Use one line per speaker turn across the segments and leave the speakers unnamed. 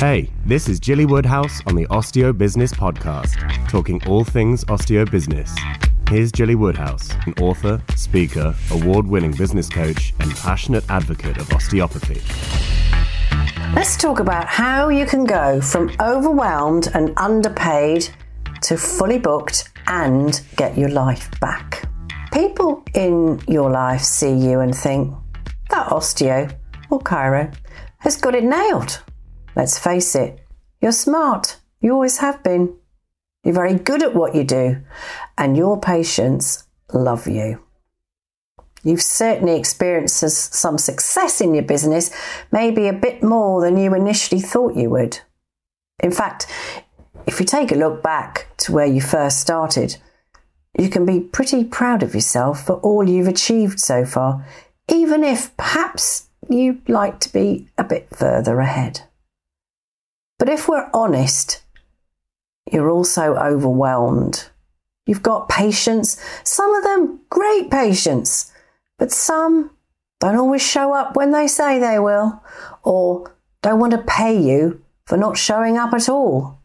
Hey, this is Gilly Woodhouse on the Osteobizness Podcast, talking all things osteo business. Here's Gilly Woodhouse, an author, speaker, award winning business coach, and passionate advocate of osteopathy.
Let's talk about how you can go from overwhelmed and underpaid to fully booked and get your life back. People in your life see you and think, that osteo or chiro has got it nailed. Let's face it, you're smart. You always have been. You're very good at what you do, and your patients love you. You've certainly experienced some success in your business, maybe a bit more than you initially thought you would. In fact, if you take a look back to where you first started, you can be pretty proud of yourself for all you've achieved so far, even if perhaps you'd like to be a bit further ahead. But if we're honest, you're also overwhelmed. You've got patients, some of them great patients, but some don't always show up when they say they will, or don't want to pay you for not showing up at all.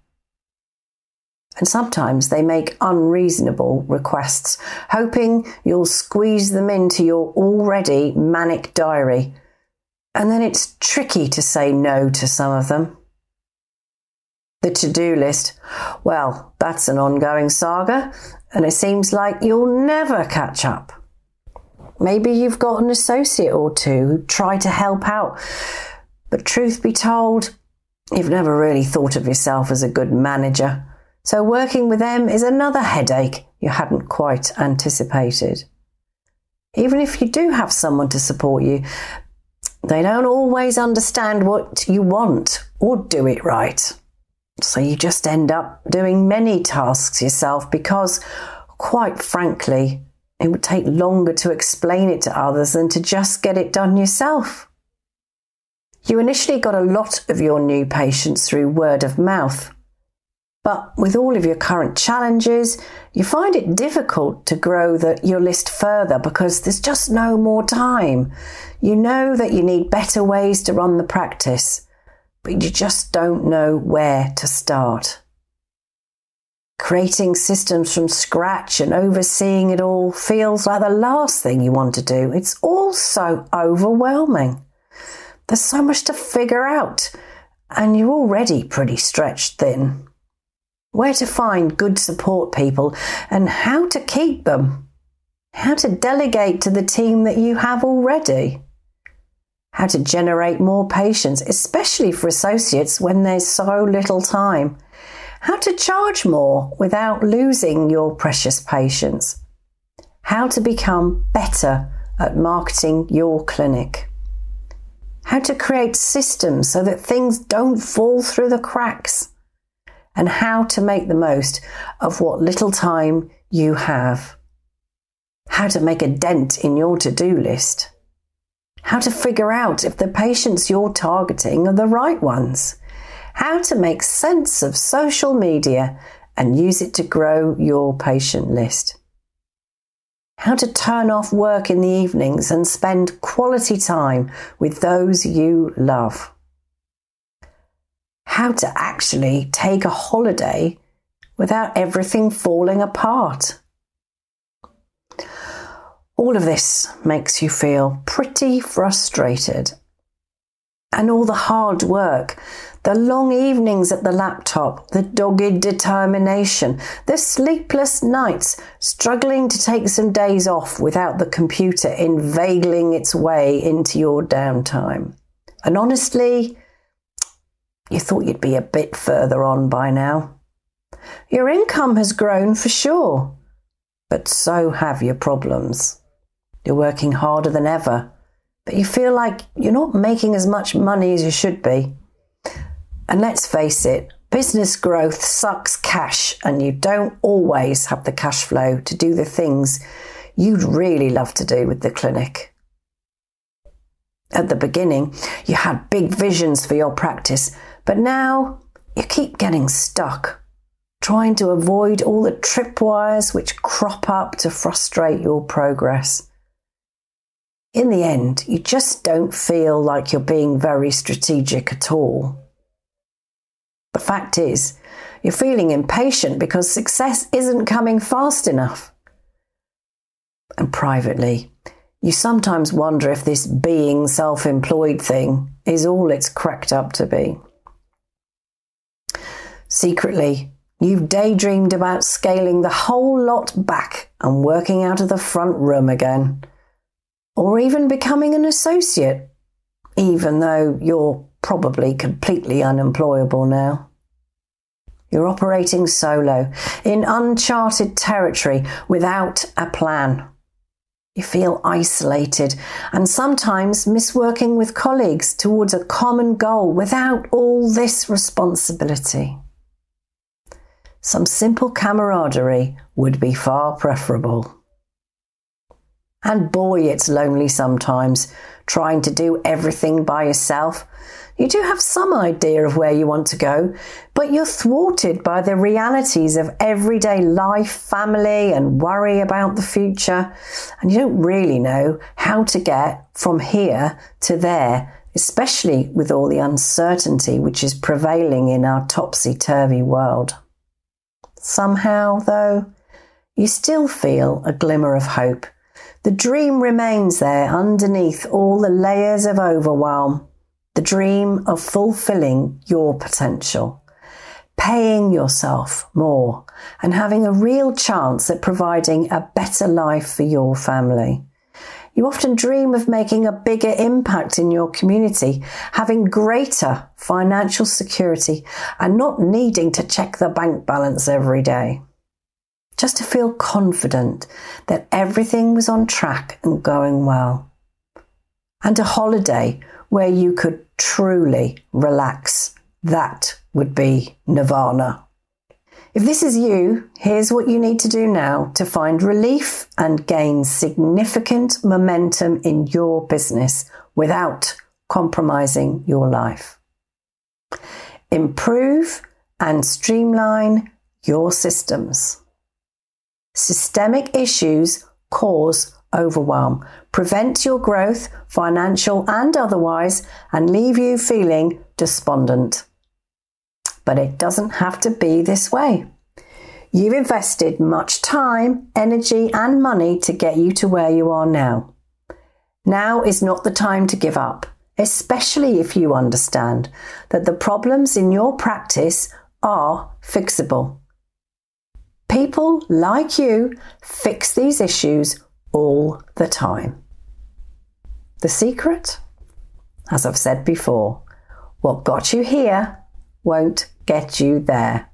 And sometimes they make unreasonable requests, hoping you'll squeeze them into your already manic diary. And then it's tricky to say no to some of them. The to do list, well, that's an ongoing saga, and it seems like you'll never catch up. Maybe you've got an associate or two who try to help out, but truth be told, you've never really thought of yourself as a good manager. So working with them is another headache you hadn't quite anticipated. Even if you do have someone to support you, they don't always understand what you want or do it right. So you just end up doing many tasks yourself because, quite frankly, it would take longer to explain it to others than to just get it done yourself. You initially got a lot of your new patients through word of mouth. But with all of your current challenges, you find it difficult to grow the, your list further because there's just no more time. You know that you need better ways to run the practice but you just don't know where to start. Creating systems from scratch and overseeing it all feels like the last thing you want to do. It's all so overwhelming. There's so much to figure out, and you're already pretty stretched thin. Where to find good support people and how to keep them. How to delegate to the team that you have already how to generate more patients, especially for associates when there's so little time, how to charge more without losing your precious patients, how to become better at marketing your clinic, how to create systems so that things don't fall through the cracks, and how to make the most of what little time you have, how to make a dent in your to do list how to figure out if the patients you're targeting are the right ones, how to make sense of social media and use it to grow your patient list, how to turn off work in the evenings and spend quality time with those you love, how to actually take a holiday without everything falling apart. All of this makes you feel pretty frustrated. And all the hard work, the long evenings at the laptop, the dogged determination, the sleepless nights, struggling to take some days off without the computer inveigling its way into your downtime. And honestly, you thought you'd be a bit further on by now. Your income has grown for sure, but so have your problems. You're working harder than ever, but you feel like you're not making as much money as you should be. And let's face it, business growth sucks cash, and you don't always have the cash flow to do the things you'd really love to do with the clinic. At the beginning, you had big visions for your practice, but now you keep getting stuck, trying to avoid all the tripwires which crop up to frustrate your progress in the end, you just don't feel like you're being very strategic at all. The fact is, you're feeling impatient because success isn't coming fast enough. And privately, you sometimes wonder if this being self employed thing is all it's cracked up to be. Secretly, you've daydreamed about scaling the whole lot back and working out of the front room again, or even becoming an associate, even though you're probably completely unemployable now. You're operating solo in uncharted territory without a plan. You feel isolated and sometimes miss working with colleagues towards a common goal without all this responsibility. Some simple camaraderie would be far preferable. And boy, it's lonely sometimes trying to do everything by yourself you do have some idea of where you want to go, but you're thwarted by the realities of everyday life, family, and worry about the future. And you don't really know how to get from here to there, especially with all the uncertainty which is prevailing in our topsy turvy world. Somehow, though, you still feel a glimmer of hope. The dream remains there underneath all the layers of overwhelm the dream of fulfilling your potential, paying yourself more, and having a real chance at providing a better life for your family. You often dream of making a bigger impact in your community, having greater financial security, and not needing to check the bank balance every day. Just to feel confident that everything was on track and going well. And a holiday where you could truly relax. That would be nirvana. If this is you, here's what you need to do now to find relief and gain significant momentum in your business without compromising your life. Improve and streamline your systems. Systemic issues cause overwhelm, prevent your growth, financial and otherwise, and leave you feeling despondent. But it doesn't have to be this way. You've invested much time, energy, and money to get you to where you are now. Now is not the time to give up, especially if you understand that the problems in your practice are fixable. People like you fix these issues all the time. The secret? As I've said before, what got you here won't get you there.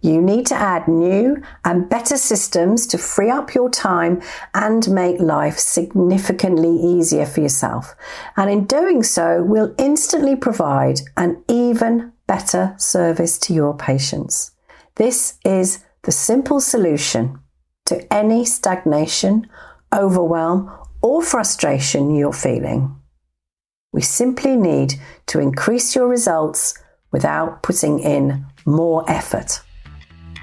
You need to add new and better systems to free up your time and make life significantly easier for yourself. And in doing so, will instantly provide an even better service to your patients. This is the simple solution to any stagnation overwhelm, or frustration you're feeling. We simply need to increase your results without putting in more effort.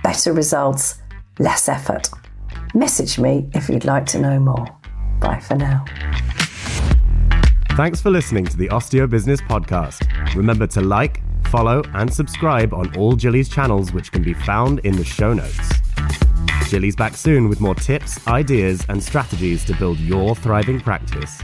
Better results, less effort. Message me if you'd like to know more. Bye for now.
Thanks for listening to the Osteobizness Podcast. Remember to like, follow, and subscribe on all Gilly's channels, which can be found in the show notes. Gilly's back soon with more tips, ideas, and strategies to build your thriving practice.